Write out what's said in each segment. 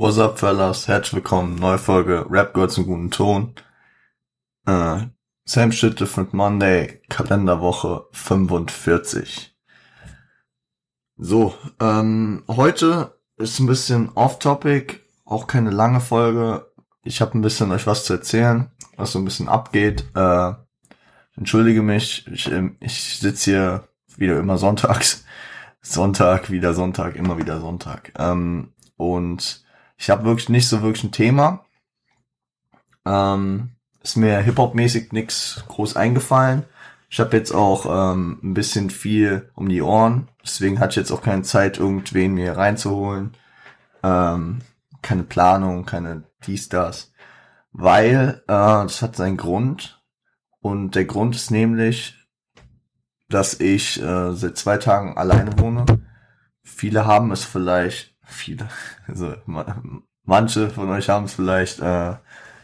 What's up, fellas? Herzlich willkommen. Neue Folge Rap Girls im guten Ton. Äh, same shit, different Monday. Kalenderwoche 45. So, ähm, heute ist ein bisschen off-topic. Auch keine lange Folge. Ich habe ein bisschen euch was zu erzählen, was so ein bisschen abgeht. Äh, entschuldige mich. Ich, ähm, ich sitze hier wieder immer sonntags. Sonntag, wieder Sonntag, immer wieder Sonntag. Ähm, und ich habe wirklich nicht so wirklich ein Thema. Ähm, ist mir Hip-Hop-mäßig nix groß eingefallen. Ich habe jetzt auch ähm, ein bisschen viel um die Ohren. Deswegen hatte ich jetzt auch keine Zeit, irgendwen mir reinzuholen. Ähm, keine Planung, keine dies, das. Weil, äh, das hat seinen Grund. Und der Grund ist nämlich, dass ich äh, seit zwei Tagen alleine wohne. Viele haben es vielleicht, viele, also manche von euch haben es vielleicht äh,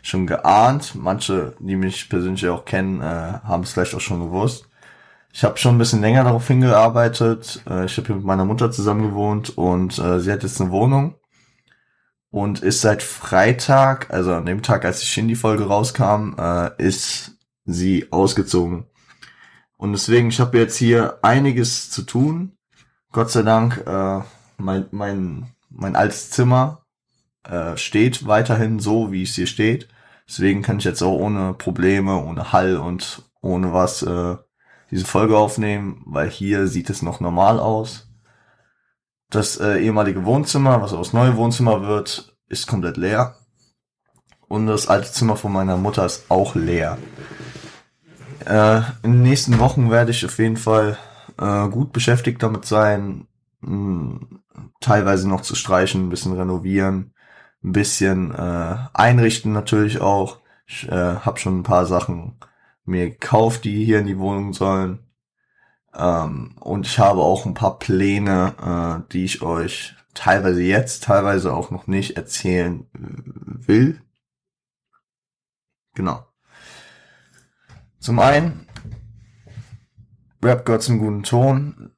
schon geahnt, manche, die mich persönlich auch kennen, äh, haben es vielleicht auch schon gewusst. Ich habe schon ein bisschen länger darauf hingearbeitet. Äh, ich habe hier mit meiner Mutter zusammen gewohnt und äh, sie hat jetzt eine Wohnung und ist seit Freitag, also an dem Tag, als die Shindy-Folge rauskam, äh, ist sie ausgezogen. Und deswegen, ich habe jetzt hier einiges zu tun. Gott sei Dank, äh, mein, mein, mein altes Zimmer äh, steht weiterhin so, wie es hier steht. Deswegen kann ich jetzt auch ohne Probleme, ohne Hall und ohne was äh, diese Folge aufnehmen, weil hier sieht es noch normal aus. Das äh, ehemalige Wohnzimmer, was aus neue Wohnzimmer wird, ist komplett leer. Und das alte Zimmer von meiner Mutter ist auch leer. Äh, in den nächsten Wochen werde ich auf jeden Fall äh, gut beschäftigt damit sein, mh, hm, teilweise noch zu streichen, ein bisschen renovieren, ein bisschen äh, einrichten natürlich auch. Ich äh, habe schon ein paar Sachen mir gekauft, die hier in die Wohnung sollen. Ähm, und ich habe auch ein paar Pläne, äh, die ich euch teilweise jetzt, teilweise auch noch nicht erzählen will. Genau. Zum einen, Rap Gods im guten Ton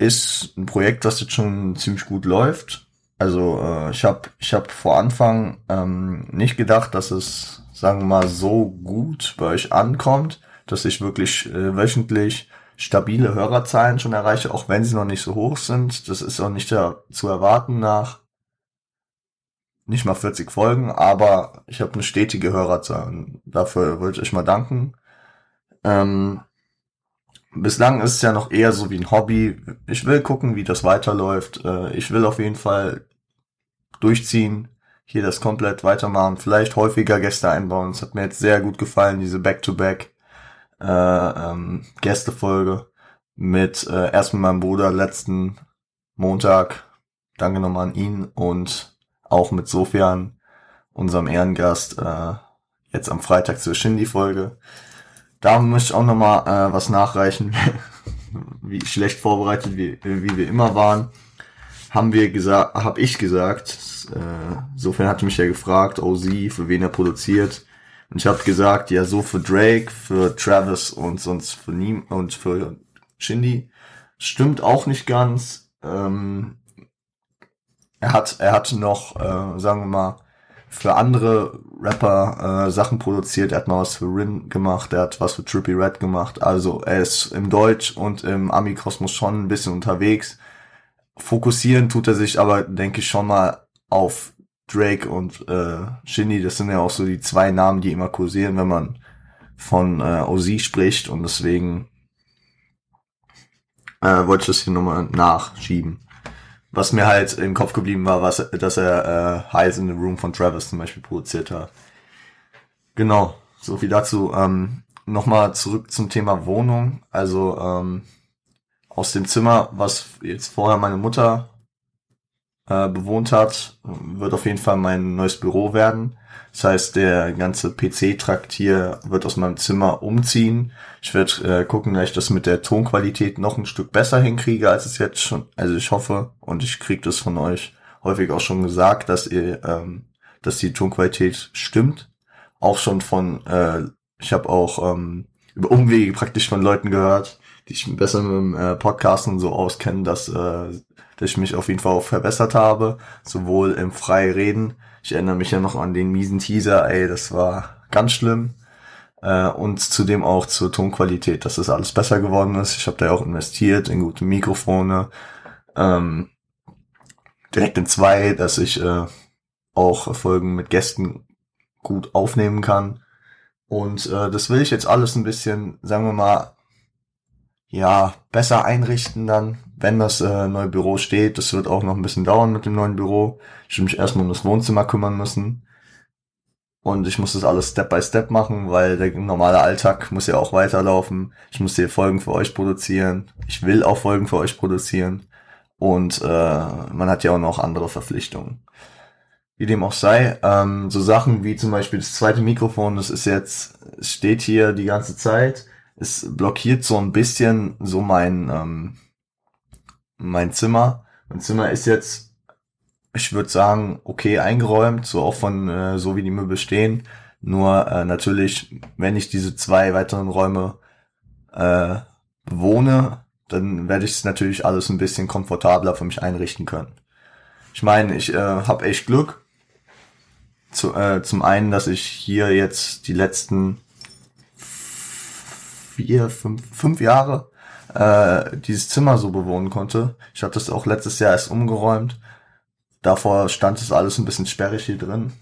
ist ein Projekt, das jetzt schon ziemlich gut läuft. Also äh, ich habe ich hab vor Anfang ähm, nicht gedacht, dass es, sagen wir mal, so gut bei euch ankommt, dass ich wirklich äh, wöchentlich stabile Hörerzahlen schon erreiche, auch wenn sie noch nicht so hoch sind. Das ist auch nicht ja, zu erwarten nach nicht mal 40 Folgen, aber ich habe eine stetige Hörerzahl. Und dafür wollte ich euch mal danken. Ähm, bislang ist es ja noch eher so wie ein Hobby. Ich will gucken, wie das weiterläuft. Äh, ich will auf jeden Fall durchziehen, hier das komplett weitermachen, vielleicht häufiger Gäste einbauen. Es hat mir jetzt sehr gut gefallen, diese Back-to-Back äh, ähm, Gästefolge mit äh, erst mit meinem Bruder letzten Montag. Danke nochmal an ihn und auch mit Sofian, unserem Ehrengast, äh, jetzt am Freitag zur Shindy-Folge. Da möchte ich auch nochmal äh, was nachreichen, wie schlecht vorbereitet wie, wie wir immer waren. Haben wir gesagt, habe ich gesagt, äh, Sofian hatte mich ja gefragt, oh sie, für wen er produziert. Und ich habe gesagt, ja, so für Drake, für Travis und sonst für Niem und für Shindy. Stimmt auch nicht ganz. Ähm, er hat, er hat noch, äh, sagen wir mal, für andere Rapper äh, Sachen produziert. Er hat mal was für Rin gemacht, er hat was für Trippy Red gemacht. Also er ist im Deutsch und im Ami-Kosmos schon ein bisschen unterwegs. Fokussieren tut er sich aber, denke ich, schon mal auf Drake und äh, Shindy. Das sind ja auch so die zwei Namen, die immer kursieren, wenn man von äh, OZ spricht. Und deswegen äh, wollte ich das hier nochmal nachschieben. Was mir halt im Kopf geblieben war, was, dass er äh, Highs in the Room von Travis zum Beispiel produziert hat. Genau, so viel dazu. Ähm, Nochmal zurück zum Thema Wohnung. Also ähm, aus dem Zimmer, was jetzt vorher meine Mutter äh, bewohnt hat, wird auf jeden Fall mein neues Büro werden. Das heißt, der ganze PC-Trakt hier wird aus meinem Zimmer umziehen. Ich werde äh, gucken, dass ich das mit der Tonqualität noch ein Stück besser hinkriege, als es jetzt schon. Also ich hoffe und ich kriege das von euch häufig auch schon gesagt, dass ihr, ähm, dass die Tonqualität stimmt. Auch schon von, äh, ich habe auch ähm, über Umwege praktisch von Leuten gehört, die sich besser mit dem äh, Podcast und so auskennen, dass äh, dass ich mich auf jeden Fall auch verbessert habe, sowohl im Freireden. Ich erinnere mich ja noch an den miesen Teaser, ey, das war ganz schlimm. Äh, und zudem auch zur Tonqualität, dass das alles besser geworden ist. Ich habe da auch investiert in gute Mikrofone, ähm, direkt in zwei, dass ich äh, auch Folgen mit Gästen gut aufnehmen kann. Und äh, das will ich jetzt alles ein bisschen, sagen wir mal, ja, besser einrichten dann, wenn das äh, neue Büro steht. Das wird auch noch ein bisschen dauern mit dem neuen Büro. Ich will mich erstmal um das Wohnzimmer kümmern müssen. Und ich muss das alles Step by Step machen, weil der normale Alltag muss ja auch weiterlaufen. Ich muss hier Folgen für euch produzieren. Ich will auch Folgen für euch produzieren. Und äh, man hat ja auch noch andere Verpflichtungen. Wie dem auch sei, ähm, so Sachen wie zum Beispiel das zweite Mikrofon, das ist jetzt, steht hier die ganze Zeit. Es blockiert so ein bisschen so mein, ähm, mein Zimmer. Mein Zimmer ist jetzt ich würde sagen, okay eingeräumt, so auch von äh, so wie die Möbel stehen. Nur äh, natürlich, wenn ich diese zwei weiteren Räume äh, bewohne, dann werde ich es natürlich alles ein bisschen komfortabler für mich einrichten können. Ich meine, ich äh, habe echt Glück. Zu, äh, zum einen, dass ich hier jetzt die letzten vier, fünf, fünf Jahre äh, dieses Zimmer so bewohnen konnte. Ich hatte das auch letztes Jahr erst umgeräumt Davor stand es alles ein bisschen sperrig hier drin.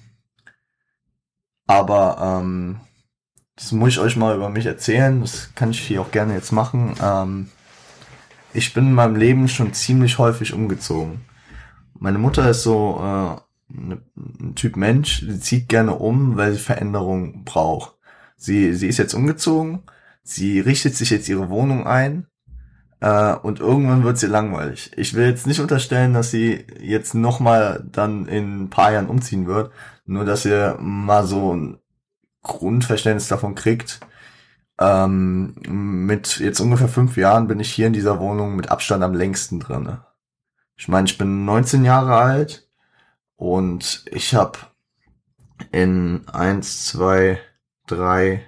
Aber ähm, das muss ich euch mal über mich erzählen. Das kann ich hier auch gerne jetzt machen. Ähm, ich bin in meinem Leben schon ziemlich häufig umgezogen. Meine Mutter ist so äh, ne, ein Typ Mensch, die zieht gerne um, weil sie Veränderung braucht. Sie, sie ist jetzt umgezogen, sie richtet sich jetzt ihre Wohnung ein äh, und irgendwann wird sie langweilig. Ich will jetzt nicht unterstellen, dass sie jetzt nochmal dann in ein paar Jahren umziehen wird. Nur, dass ihr mal so ein Grundverständnis davon kriegt. Ähm, mit jetzt ungefähr fünf Jahren bin ich hier in dieser Wohnung mit Abstand am längsten drin. Ich meine, ich bin 19 Jahre alt und ich habe in eins, zwei, drei,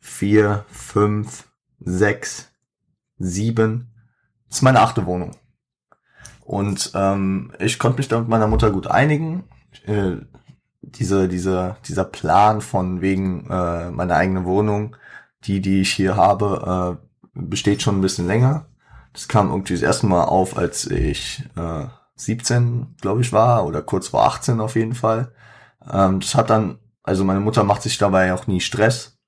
vier, fünf, sechs, sieben. Das ist meine achte Wohnung. Und ähm, ich konnte mich da mit meiner Mutter gut einigen. Äh, diese, diese, dieser Plan von wegen äh, meiner eigenen Wohnung, die, die ich hier habe, äh, besteht schon ein bisschen länger. Das kam irgendwie das erste Mal auf, als ich äh, 17, glaube ich, war, oder kurz vor 18 auf jeden Fall. Ähm, das hat dann, also meine Mutter macht sich dabei auch nie Stress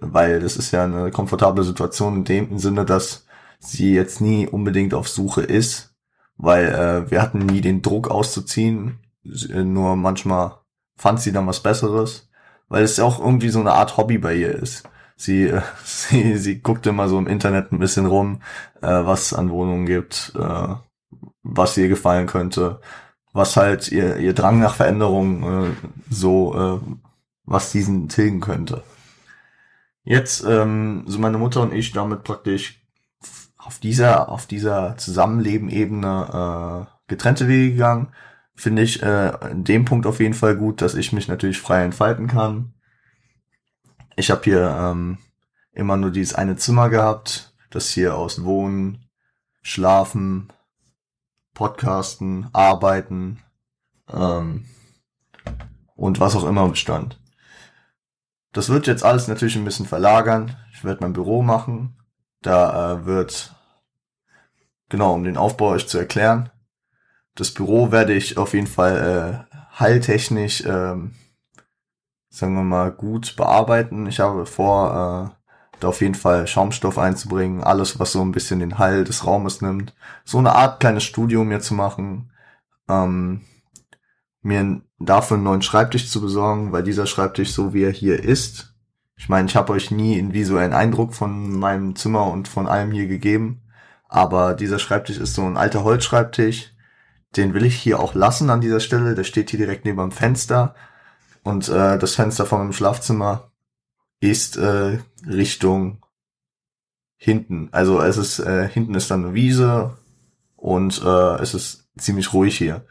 weil das ist ja eine komfortable Situation in dem Sinne, dass sie jetzt nie unbedingt auf Suche ist, weil äh, wir hatten nie den Druck auszuziehen, äh, nur manchmal fand sie dann was Besseres, weil es ja auch irgendwie so eine Art Hobby bei ihr ist. Sie, äh, sie, sie guckt immer so im Internet ein bisschen rum, äh, was an Wohnungen gibt, äh, was ihr gefallen könnte, was halt ihr, ihr Drang nach Veränderung äh, so, äh, was diesen tilgen könnte. Jetzt ähm, sind meine Mutter und ich damit praktisch auf dieser, auf dieser Zusammenleben-Ebene äh, getrennte Wege gegangen. Finde ich äh, in dem Punkt auf jeden Fall gut, dass ich mich natürlich frei entfalten kann. Ich habe hier ähm, immer nur dieses eine Zimmer gehabt, das hier aus Wohnen, Schlafen, Podcasten, Arbeiten ähm, und was auch immer bestand. Das wird jetzt alles natürlich ein bisschen verlagern. Ich werde mein Büro machen. Da äh, wird, genau, um den Aufbau euch zu erklären. Das Büro werde ich auf jeden Fall äh, heiltechnisch, ähm, sagen wir mal, gut bearbeiten. Ich habe vor, äh, da auf jeden Fall Schaumstoff einzubringen, alles, was so ein bisschen den Hall des Raumes nimmt. So eine Art kleines Studio mir zu machen. Ähm, mir dafür einen neuen Schreibtisch zu besorgen, weil dieser Schreibtisch, so wie er hier ist, ich meine, ich habe euch nie einen visuellen Eindruck von meinem Zimmer und von allem hier gegeben, aber dieser Schreibtisch ist so ein alter Holzschreibtisch, den will ich hier auch lassen an dieser Stelle, der steht hier direkt neben dem Fenster und äh, das Fenster von meinem Schlafzimmer ist äh, Richtung hinten. Also es ist äh, hinten ist dann eine Wiese und äh, es ist ziemlich ruhig hier.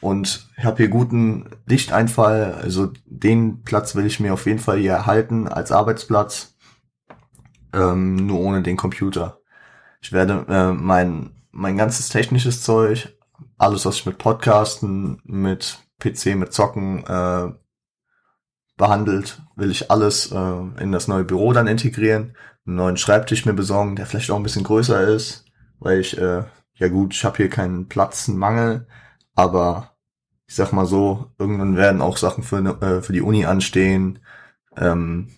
Und ich habe hier guten Lichteinfall. Also den Platz will ich mir auf jeden Fall hier erhalten als Arbeitsplatz. Ähm, nur ohne den Computer. Ich werde äh, mein mein ganzes technisches Zeug, alles was ich mit Podcasten, mit PC, mit Zocken äh, behandelt, will ich alles äh, in das neue Büro dann integrieren, einen neuen Schreibtisch mir besorgen, der vielleicht auch ein bisschen größer ist, weil ich, äh, ja gut, ich habe hier keinen Platzenmangel, aber ich sag mal so, irgendwann werden auch Sachen für, ne, äh, für die Uni anstehen ähm,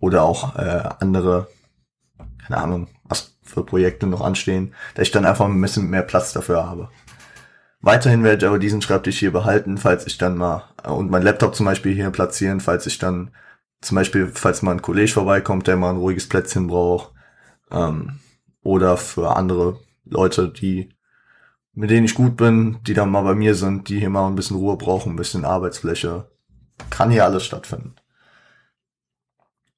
oder auch äh, andere, keine Ahnung, was für Projekte noch anstehen, dass ich dann einfach ein bisschen mehr Platz dafür habe. Weiterhin werde ich aber diesen Schreibtisch hier behalten, falls ich dann mal, und mein Laptop zum Beispiel hier platzieren, falls ich dann, zum Beispiel, falls mal ein Kollege vorbeikommt, der mal ein ruhiges Plätzchen braucht, ähm, oder für andere Leute, die, mit denen ich gut bin, die dann mal bei mir sind, die hier mal ein bisschen Ruhe brauchen, ein bisschen Arbeitsfläche, kann hier alles stattfinden.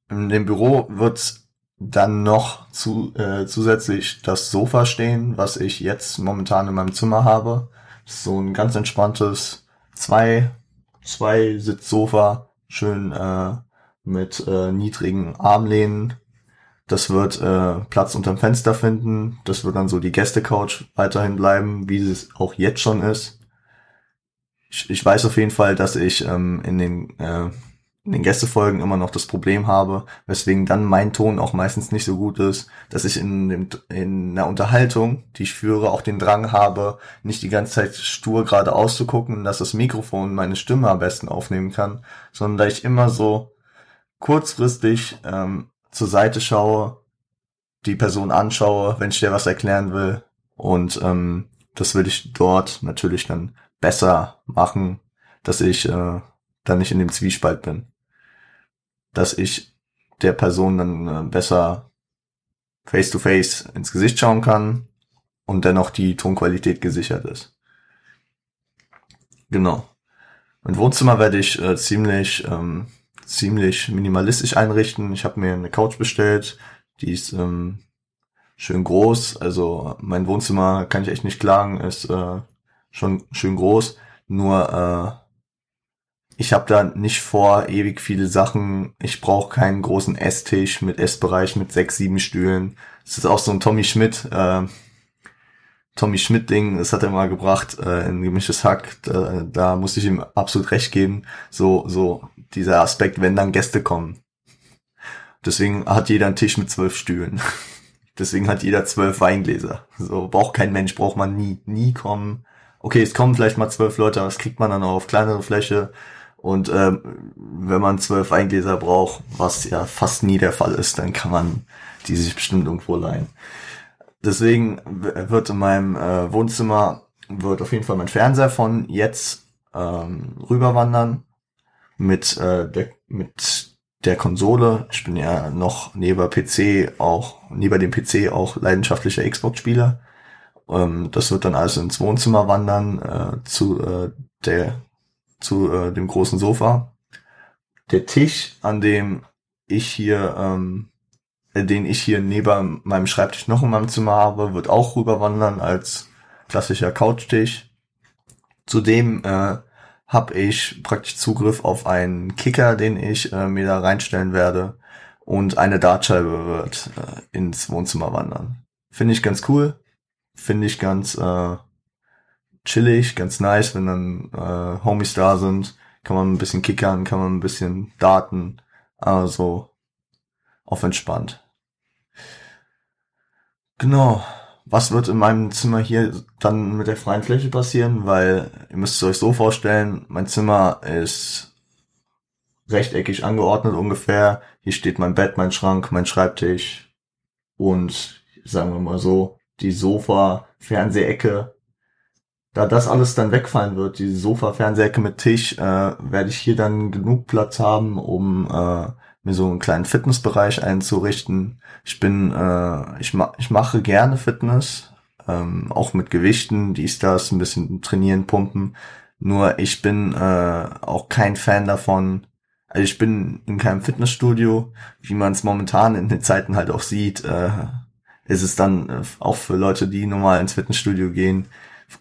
In dem Büro wird dann noch zu, äh, zusätzlich das Sofa stehen, was ich jetzt momentan in meinem Zimmer habe so ein ganz entspanntes zwei, zwei Sitzsofa, schön äh, mit äh, niedrigen Armlehnen. Das wird äh, Platz unterm Fenster finden. Das wird dann so die Gästecouch weiterhin bleiben, wie es auch jetzt schon ist. Ich, ich weiß auf jeden Fall, dass ich ähm, in den äh, in den Gästefolgen immer noch das Problem habe, weswegen dann mein Ton auch meistens nicht so gut ist, dass ich in, dem, in einer Unterhaltung, die ich führe, auch den Drang habe, nicht die ganze Zeit stur gerade auszugucken, dass das Mikrofon meine Stimme am besten aufnehmen kann, sondern da ich immer so kurzfristig ähm, zur Seite schaue, die Person anschaue, wenn ich dir was erklären will und ähm, das will ich dort natürlich dann besser machen, dass ich äh, dann nicht in dem Zwiespalt bin dass ich der Person dann äh, besser face to face ins Gesicht schauen kann und dennoch die Tonqualität gesichert ist. Genau. Mein Wohnzimmer werde ich äh, ziemlich ähm, ziemlich minimalistisch einrichten. Ich habe mir eine Couch bestellt, die ist ähm, schön groß. Also mein Wohnzimmer kann ich echt nicht klagen, ist äh, schon schön groß. Nur äh, ich habe da nicht vor, ewig viele Sachen. Ich brauche keinen großen Esstisch mit Essbereich mit sechs, sieben Stühlen. Das ist auch so ein Tommy Schmidt, äh, Tommy Schmidt-Ding, das hat er mal gebracht, äh, in gemischtes Hack. Da, da muss ich ihm absolut recht geben. So, so dieser Aspekt, wenn dann Gäste kommen. Deswegen hat jeder einen Tisch mit zwölf Stühlen. Deswegen hat jeder zwölf Weingläser. So braucht kein Mensch, braucht man nie, nie kommen. Okay, es kommen vielleicht mal zwölf Leute, aber das kriegt man dann auch auf kleinere Fläche. Und ähm, wenn man zwölf Weingläser braucht, was ja fast nie der Fall ist, dann kann man die sich bestimmt irgendwo leihen. Deswegen wird in meinem äh, Wohnzimmer wird auf jeden Fall mein Fernseher von jetzt ähm, rüberwandern mit äh, der mit der Konsole. Ich bin ja noch neben PC auch neben dem PC auch leidenschaftlicher Xbox-Spieler. Ähm, das wird dann also ins Wohnzimmer wandern äh, zu äh, der zu äh, dem großen Sofa. Der Tisch, an dem ich hier, ähm, äh, den ich hier neben meinem Schreibtisch noch in meinem Zimmer habe, wird auch rüberwandern als klassischer Couchtisch. Zudem äh, habe ich praktisch Zugriff auf einen Kicker, den ich äh, mir da reinstellen werde. Und eine Dartscheibe wird äh, ins Wohnzimmer wandern. Finde ich ganz cool. Finde ich ganz äh, chillig, ganz nice, wenn dann äh, Homies da sind. Kann man ein bisschen kickern, kann man ein bisschen daten. Also auf entspannt. Genau. Was wird in meinem Zimmer hier dann mit der freien Fläche passieren? Weil ihr müsst es euch so vorstellen, mein Zimmer ist rechteckig angeordnet ungefähr. Hier steht mein Bett, mein Schrank, mein Schreibtisch und sagen wir mal so, die Sofa, Fernsehecke da das alles dann wegfallen wird, die Sofa, Fernsehecke mit Tisch, äh, werde ich hier dann genug Platz haben, um äh, mir so einen kleinen Fitnessbereich einzurichten. Ich bin, äh, ich, ma ich mache gerne Fitness, ähm, auch mit Gewichten, dies, das, ein bisschen trainieren, pumpen. Nur ich bin äh, auch kein Fan davon. Also ich bin in keinem Fitnessstudio, wie man es momentan in den Zeiten halt auch sieht. Äh, ist es dann äh, auch für Leute, die normal ins Fitnessstudio gehen,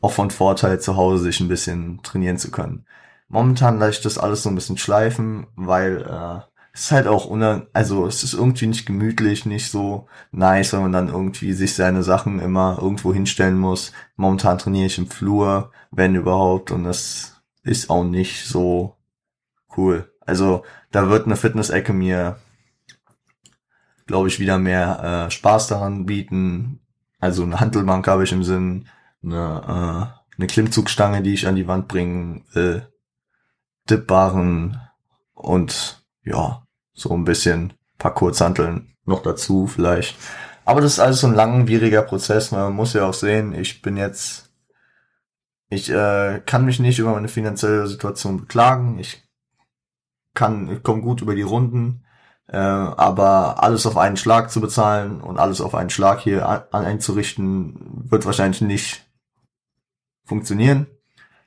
auch von Vorteil, zu Hause sich ein bisschen trainieren zu können. Momentan lasse ich das alles so ein bisschen schleifen, weil äh, ist halt auch unang also es ist irgendwie nicht gemütlich, nicht so nice, wenn man dann irgendwie sich seine Sachen immer irgendwo hinstellen muss. Momentan trainiere ich im Flur, wenn überhaupt, und das ist auch nicht so cool. Also da wird eine Fitness-Ecke mir, glaube ich, wieder mehr äh, Spaß daran bieten. Also eine Handelbank habe ich im Sinn, eine, äh, eine Klimmzugstange, die ich an die Wand bringen will, Dipbaren und ja, so ein bisschen paar Kurzhanteln noch dazu vielleicht. Aber das ist alles so ein langwieriger Prozess. Man muss ja auch sehen, ich bin jetzt, ich äh, kann mich nicht über meine finanzielle Situation beklagen. Ich kann, ich komme gut über die Runden. Äh, aber alles auf einen Schlag zu bezahlen und alles auf einen Schlag hier an, einzurichten, wird wahrscheinlich nicht funktionieren.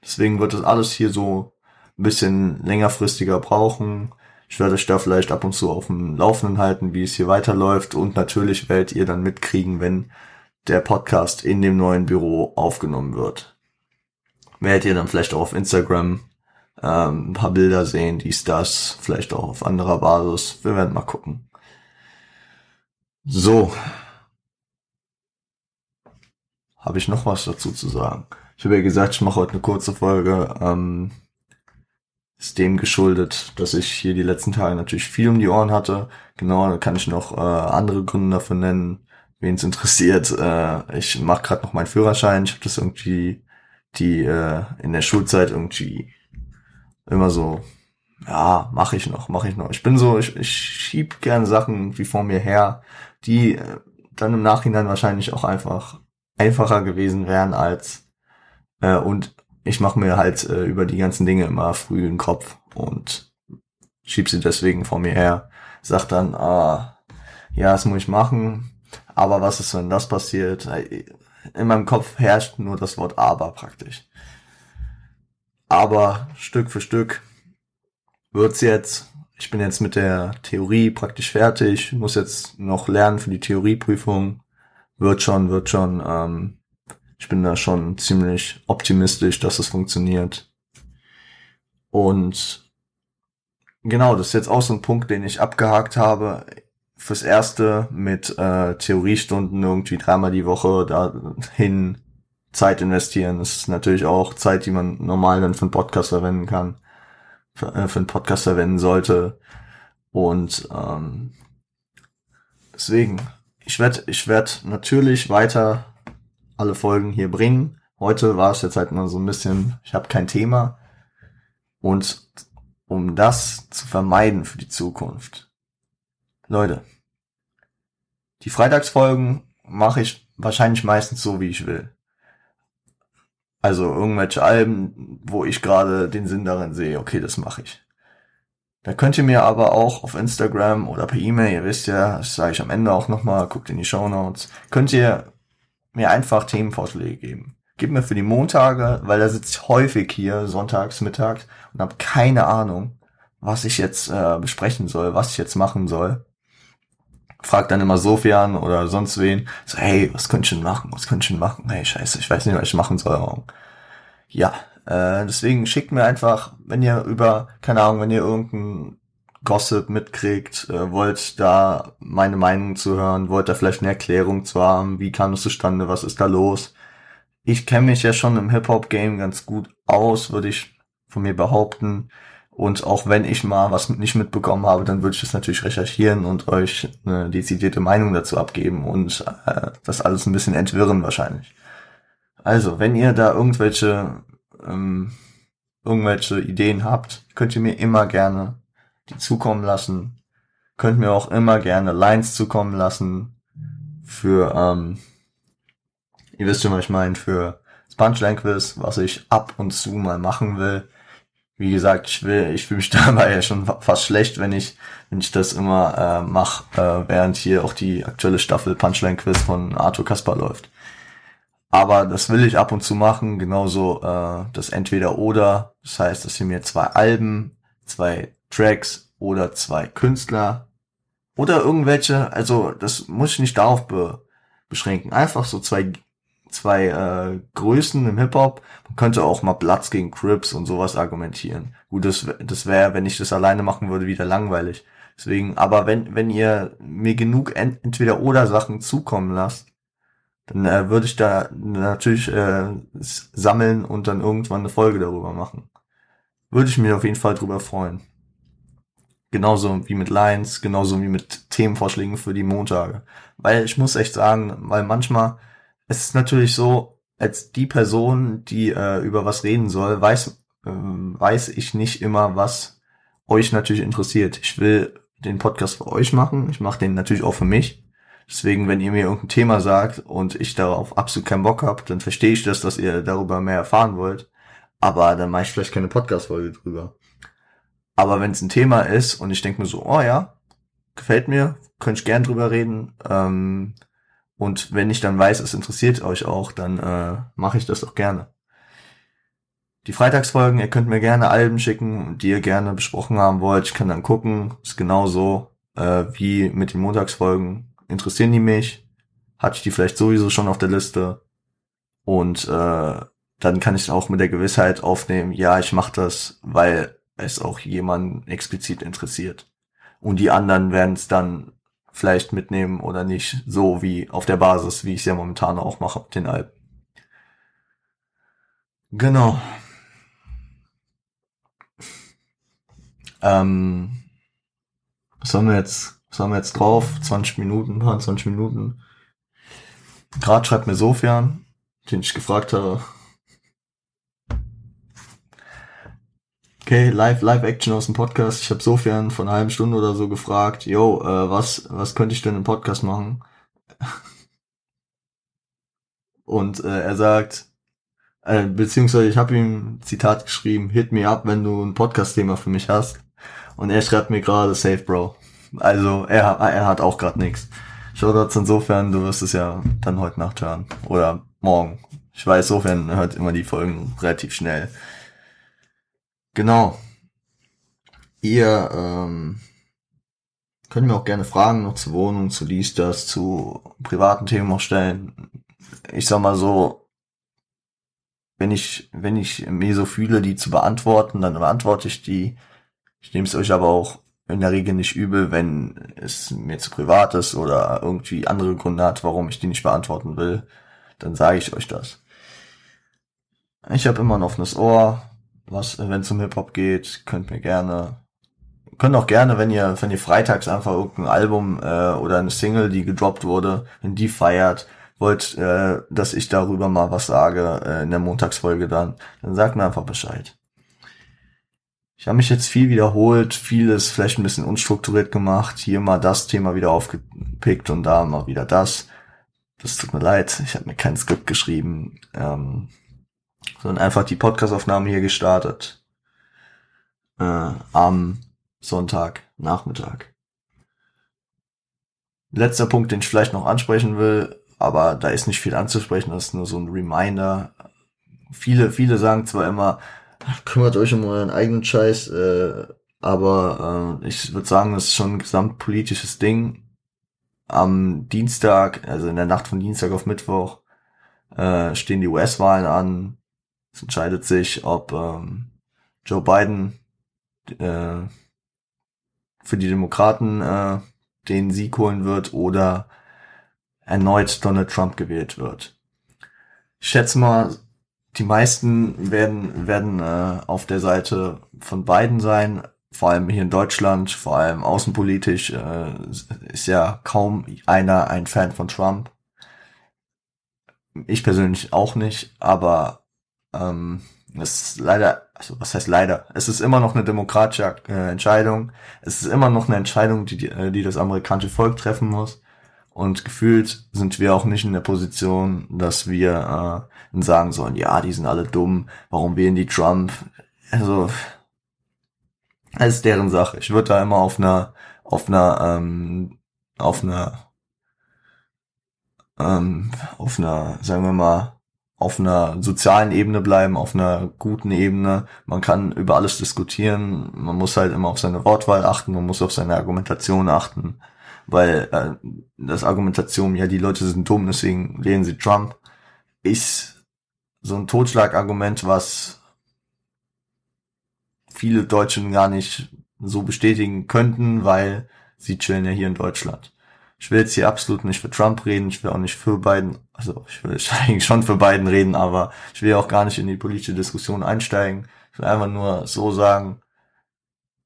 Deswegen wird das alles hier so ein bisschen längerfristiger brauchen. Ich werde euch da vielleicht ab und zu auf dem Laufenden halten, wie es hier weiterläuft. Und natürlich werdet ihr dann mitkriegen, wenn der Podcast in dem neuen Büro aufgenommen wird. Werdet ihr dann vielleicht auch auf Instagram ähm, ein paar Bilder sehen, dies, das, vielleicht auch auf anderer Basis. Wir werden mal gucken. So. Habe ich noch was dazu zu sagen? Ich habe ja gesagt, ich mache heute eine kurze Folge. Ähm, ist dem geschuldet, dass ich hier die letzten Tage natürlich viel um die Ohren hatte. Genau, da kann ich noch äh, andere Gründe dafür nennen, wen es interessiert. Äh, ich mache gerade noch meinen Führerschein. Ich habe das irgendwie die äh, in der Schulzeit irgendwie immer so, ja, mache ich noch, mache ich noch. Ich bin so, ich, ich schieb gern Sachen wie vor mir her, die äh, dann im Nachhinein wahrscheinlich auch einfach einfacher gewesen wären als äh, und ich mache mir halt äh, über die ganzen Dinge immer früh den Kopf und schieb sie deswegen vor mir her. Sag dann, ah, ja, das muss ich machen, aber was ist, wenn das passiert? In meinem Kopf herrscht nur das Wort aber praktisch. Aber Stück für Stück wird's jetzt. Ich bin jetzt mit der Theorie praktisch fertig, muss jetzt noch lernen für die Theorieprüfung. Wird schon, wird schon. Ähm, ich bin da schon ziemlich optimistisch, dass es funktioniert. Und genau, das ist jetzt auch so ein Punkt, den ich abgehakt habe. Fürs Erste mit äh, Theoriestunden irgendwie dreimal die Woche dahin Zeit investieren. Das ist natürlich auch Zeit, die man normal dann für einen Podcast verwenden kann, für, äh, für einen Podcast verwenden sollte. Und ähm, deswegen, ich werde ich werd natürlich weiter alle Folgen hier bringen. Heute war es jetzt halt nur so ein bisschen, ich habe kein Thema. Und um das zu vermeiden für die Zukunft. Leute, die Freitagsfolgen mache ich wahrscheinlich meistens so, wie ich will. Also irgendwelche Alben, wo ich gerade den Sinn darin sehe, okay, das mache ich. Da könnt ihr mir aber auch auf Instagram oder per E-Mail, ihr wisst ja, das sage ich am Ende auch nochmal, guckt in die Show Notes, könnt ihr mir einfach Themenvorschläge geben. Gib mir für die Montage, weil da sitze ich häufig hier, sonntags, mittags und habe keine Ahnung, was ich jetzt äh, besprechen soll, was ich jetzt machen soll. Frag dann immer Sofian oder sonst wen, so, hey, was könnt ihr denn machen, was könnt ihr machen? Hey, scheiße, ich weiß nicht, was ich machen soll. Ja, äh, deswegen schickt mir einfach, wenn ihr über, keine Ahnung, wenn ihr irgendein Gossip mitkriegt, äh, wollt da meine Meinung zu hören, wollt da vielleicht eine Erklärung zu haben, wie kam es zustande, was ist da los. Ich kenne mich ja schon im Hip-Hop-Game ganz gut aus, würde ich von mir behaupten. Und auch wenn ich mal was nicht mitbekommen habe, dann würde ich das natürlich recherchieren und euch eine dezidierte Meinung dazu abgeben und äh, das alles ein bisschen entwirren wahrscheinlich. Also, wenn ihr da irgendwelche ähm, irgendwelche Ideen habt, könnt ihr mir immer gerne die zukommen lassen. Könnt mir auch immer gerne Lines zukommen lassen für, ähm, ihr wisst schon, was ich meine, für Punchline Quiz, was ich ab und zu mal machen will. Wie gesagt, ich will, ich fühle mich dabei ja schon fast schlecht, wenn ich, wenn ich das immer äh, mache, äh, während hier auch die aktuelle Staffel Punchline Quiz von Arthur Kaspar läuft. Aber das will ich ab und zu machen, genauso äh, das entweder oder. Das heißt, dass ihr mir zwei Alben, zwei Tracks oder zwei Künstler oder irgendwelche, also das muss ich nicht darauf be beschränken. Einfach so zwei zwei äh, Größen im Hip-Hop. Man könnte auch mal Platz gegen Crips und sowas argumentieren. Gut, das, das wäre, wenn ich das alleine machen würde, wieder langweilig. Deswegen, aber wenn, wenn ihr mir genug ent entweder oder Sachen zukommen lasst, dann äh, würde ich da natürlich äh, sammeln und dann irgendwann eine Folge darüber machen. Würde ich mir auf jeden Fall drüber freuen. Genauso wie mit Lines, genauso wie mit Themenvorschlägen für die Montage. Weil ich muss echt sagen, weil manchmal, es ist natürlich so, als die Person, die äh, über was reden soll, weiß, äh, weiß ich nicht immer, was euch natürlich interessiert. Ich will den Podcast für euch machen. Ich mache den natürlich auch für mich. Deswegen, wenn ihr mir irgendein Thema sagt und ich darauf absolut keinen Bock habe, dann verstehe ich das, dass ihr darüber mehr erfahren wollt. Aber dann mache ich vielleicht keine Podcast-Folge drüber. Aber wenn es ein Thema ist und ich denke mir so, oh ja, gefällt mir, könnte ich gern drüber reden. Ähm, und wenn ich dann weiß, es interessiert euch auch, dann äh, mache ich das auch gerne. Die Freitagsfolgen, ihr könnt mir gerne Alben schicken, die ihr gerne besprochen haben wollt. Ich kann dann gucken. Ist genauso äh, wie mit den Montagsfolgen. Interessieren die mich? Hatte ich die vielleicht sowieso schon auf der Liste? Und äh, dann kann ich auch mit der Gewissheit aufnehmen, ja, ich mache das, weil es auch jemanden explizit interessiert. Und die anderen werden es dann vielleicht mitnehmen oder nicht, so wie auf der Basis, wie ich es ja momentan auch mache den Alpen. Genau. Ähm, was haben wir jetzt? Was haben wir jetzt drauf? 20 Minuten, 20 Minuten. Gerade schreibt mir Sofian, den ich gefragt habe, Okay, Live, Live Action aus dem Podcast. Ich habe sofern von einer halben Stunde oder so gefragt, yo, äh, was, was könnte ich denn im Podcast machen? Und äh, er sagt, äh, beziehungsweise ich habe ihm Zitat geschrieben, hit me up, wenn du ein Podcast-Thema für mich hast. Und er schreibt mir gerade, safe, Bro. Also er, er hat auch gerade nichts. Shoutouts insofern, du wirst es ja dann heute Nacht hören. Oder morgen. Ich weiß, sofern hört immer die Folgen relativ schnell. Genau. Ihr ähm, könnt mir auch gerne Fragen noch zur Wohnung, zu dies, zu privaten Themen auch stellen. Ich sag mal so, wenn ich, wenn ich mir so fühle, die zu beantworten, dann beantworte ich die. Ich nehme es euch aber auch in der Regel nicht übel, wenn es mir zu privat ist oder irgendwie andere Gründe hat, warum ich die nicht beantworten will, dann sage ich euch das. Ich habe immer ein offenes Ohr, was, wenn es um Hip-Hop geht, könnt mir gerne, könnt auch gerne, wenn ihr, wenn ihr freitags einfach irgendein Album äh, oder eine Single, die gedroppt wurde, wenn die feiert, wollt, äh, dass ich darüber mal was sage äh, in der Montagsfolge dann, dann sagt mir einfach Bescheid. Ich habe mich jetzt viel wiederholt, vieles vielleicht ein bisschen unstrukturiert gemacht, hier mal das Thema wieder aufgepickt und da mal wieder das. Das tut mir leid, ich habe mir kein Skript geschrieben. Ähm, sondern einfach die Podcastaufnahme hier gestartet. Äh, am Sonntag Nachmittag. Letzter Punkt, den ich vielleicht noch ansprechen will, aber da ist nicht viel anzusprechen, das ist nur so ein Reminder. Viele, viele sagen zwar immer, kümmert euch um euren eigenen Scheiß, äh, aber äh, ich würde sagen, das ist schon ein gesamtpolitisches Ding. Am Dienstag, also in der Nacht von Dienstag auf Mittwoch, äh, stehen die US-Wahlen an. Es entscheidet sich, ob ähm, Joe Biden äh, für die Demokraten äh, den Sieg holen wird oder erneut Donald Trump gewählt wird. Ich schätze mal, die meisten werden, werden äh, auf der Seite von Biden sein, vor allem hier in Deutschland, vor allem außenpolitisch äh, ist ja kaum einer ein Fan von Trump. Ich persönlich auch nicht, aber ähm, es ist leider, also was heißt leider? Es ist immer noch eine demokratische äh, Entscheidung. Es ist immer noch eine Entscheidung, die, die, äh, die das amerikanische Volk treffen muss. Und gefühlt sind wir auch nicht in der Position, dass wir äh, sagen sollen, ja, die sind alle dumm, warum wählen die Trump? Also, es ist deren Sache. Ich würde da immer auf einer, auf einer, ähm, auf einer, ähm, auf einer, sagen wir mal, auf einer sozialen Ebene bleiben, auf einer guten Ebene. Man kann über alles diskutieren. Man muss halt immer auf seine Wortwahl achten. Man muss auf seine Argumentation achten, weil äh, das Argumentation, ja, die Leute sind dumm, deswegen lehnen sie Trump, ist so ein Totschlagargument, was viele Deutschen gar nicht so bestätigen könnten, weil sie chillen ja hier in Deutschland. Ich will jetzt hier absolut nicht für Trump reden, ich will auch nicht für Biden, also ich will eigentlich schon für Biden reden, aber ich will auch gar nicht in die politische Diskussion einsteigen. Ich will einfach nur so sagen,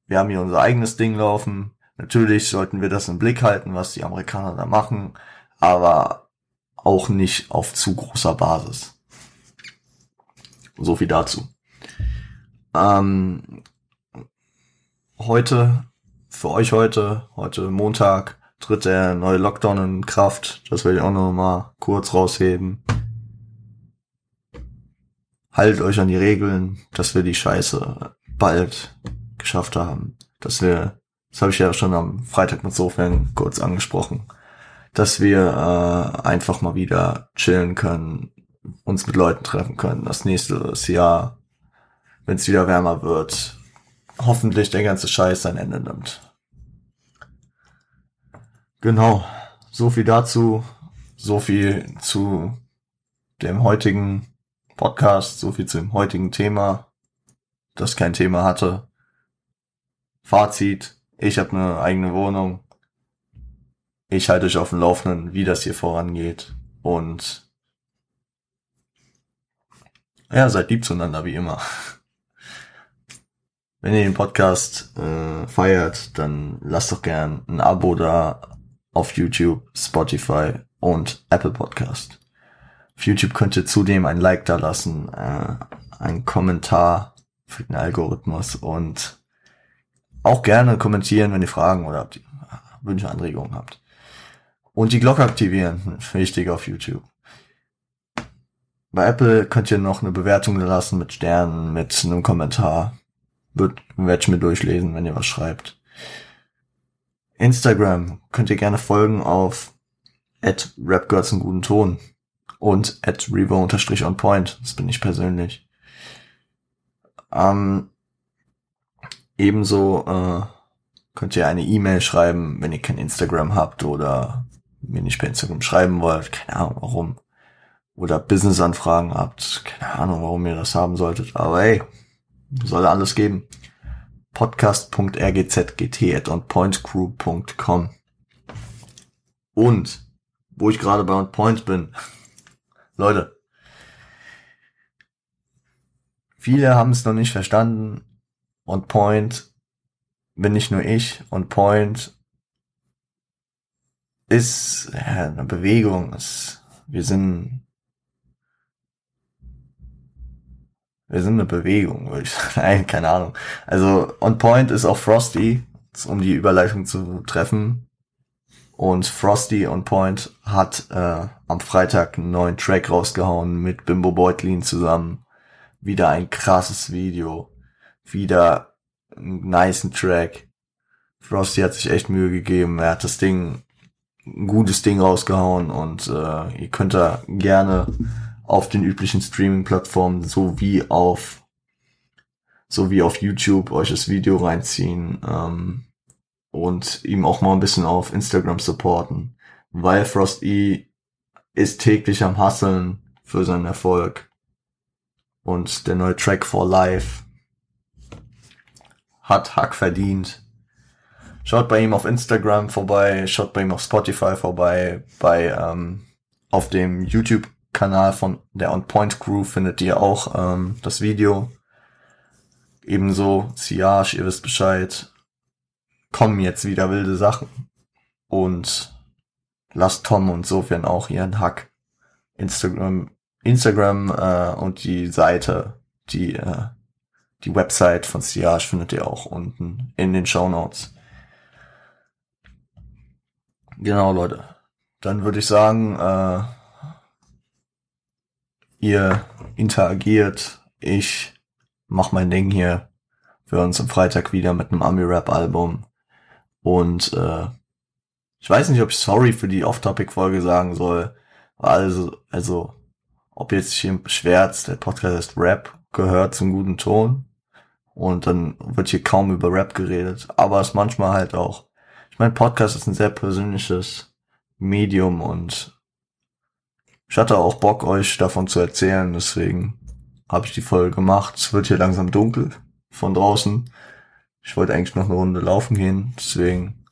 wir haben hier unser eigenes Ding laufen. Natürlich sollten wir das im Blick halten, was die Amerikaner da machen, aber auch nicht auf zu großer Basis. So viel dazu. Ähm, heute, für euch heute, heute Montag, tritt der neue Lockdown in Kraft. Das will ich auch noch mal kurz rausheben. Haltet euch an die Regeln, dass wir die Scheiße bald geschafft haben. Dass wir, das habe ich ja schon am Freitag mit Sofern kurz angesprochen, dass wir äh, einfach mal wieder chillen können, uns mit Leuten treffen können. Das nächste Jahr, wenn es wieder wärmer wird, hoffentlich der ganze Scheiß sein Ende nimmt. Genau, so viel dazu, so viel zu dem heutigen Podcast, so viel zu dem heutigen Thema, das kein Thema hatte. Fazit, ich habe eine eigene Wohnung. Ich halte euch auf dem Laufenden, wie das hier vorangeht. Und ja, seid lieb zueinander, wie immer. Wenn ihr den Podcast äh, feiert, dann lasst doch gern ein Abo da auf YouTube, Spotify und Apple Podcast. Auf YouTube könnt ihr zudem ein Like da lassen, äh, einen Kommentar für den Algorithmus und auch gerne kommentieren, wenn ihr Fragen oder habt, Wünsche, Anregungen habt. Und die Glocke aktivieren, wichtig auf YouTube. Bei Apple könnt ihr noch eine Bewertung lassen mit Sternen, mit einem Kommentar. Wird, werd ich mir durchlesen, wenn ihr was schreibt. Instagram könnt ihr gerne folgen auf at rapgirls guten Ton und at revo point Das bin ich persönlich. Ähm, ebenso äh, könnt ihr eine E-Mail schreiben, wenn ihr kein Instagram habt oder mir nicht per Instagram schreiben wollt. Keine Ahnung warum. Oder Business-Anfragen habt. Keine Ahnung, warum ihr das haben solltet. Aber hey, soll alles geben podcast.rgzgt.onpointcrew.com. Und, wo ich gerade bei OnPoint bin, Leute, viele haben es noch nicht verstanden. OnPoint bin nicht nur ich. OnPoint ist eine Bewegung. Wir sind Wir sind eine Bewegung, würde ich sagen. Nein, keine Ahnung. Also On Point ist auch Frosty, um die Überleitung zu treffen. Und Frosty On Point hat äh, am Freitag einen neuen Track rausgehauen mit Bimbo Beutlin zusammen. Wieder ein krasses Video. Wieder einen niceen Track. Frosty hat sich echt Mühe gegeben. Er hat das Ding, ein gutes Ding rausgehauen und äh, ihr könnt da gerne auf den üblichen Streaming-Plattformen sowie auf sowie auf YouTube euch das Video reinziehen ähm, und ihm auch mal ein bisschen auf Instagram supporten, weil Frost E ist täglich am Hasseln für seinen Erfolg und der neue Track for Life hat Hack verdient. Schaut bei ihm auf Instagram vorbei, schaut bei ihm auf Spotify vorbei, bei ähm, auf dem YouTube Kanal von der On Point Crew findet ihr auch ähm, das Video. Ebenso Siage, ihr wisst Bescheid. Kommen jetzt wieder wilde Sachen. Und lasst Tom und Sofian auch ihren Hack. Instagram, Instagram äh, und die Seite, die äh, die Website von Siage findet ihr auch unten in den Show Notes. Genau, Leute. Dann würde ich sagen, äh, ihr interagiert, ich mach mein Ding hier. für uns am Freitag wieder mit einem Ami-Rap-Album. Und äh, ich weiß nicht, ob ich sorry für die Off-Topic-Folge sagen soll. Also, also, ob jetzt hier beschwert, der Podcast ist Rap, gehört zum guten Ton. Und dann wird hier kaum über Rap geredet. Aber es manchmal halt auch. Ich meine, Podcast ist ein sehr persönliches Medium und ich hatte auch Bock, euch davon zu erzählen, deswegen habe ich die Folge gemacht. Es wird hier langsam dunkel von draußen. Ich wollte eigentlich noch eine Runde laufen gehen, deswegen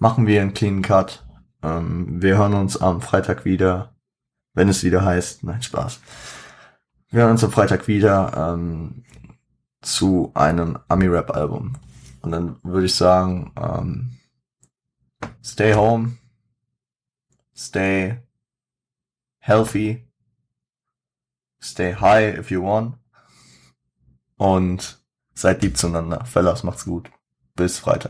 machen wir einen clean Cut. Ähm, wir hören uns am Freitag wieder, wenn es wieder heißt. Nein, Spaß. Wir hören uns am Freitag wieder ähm, zu einem Ami-Rap-Album. Und dann würde ich sagen, ähm, stay home, stay healthy, stay high if you want und seid lieb zueinander. Fellas, macht's gut. Bis Freitag.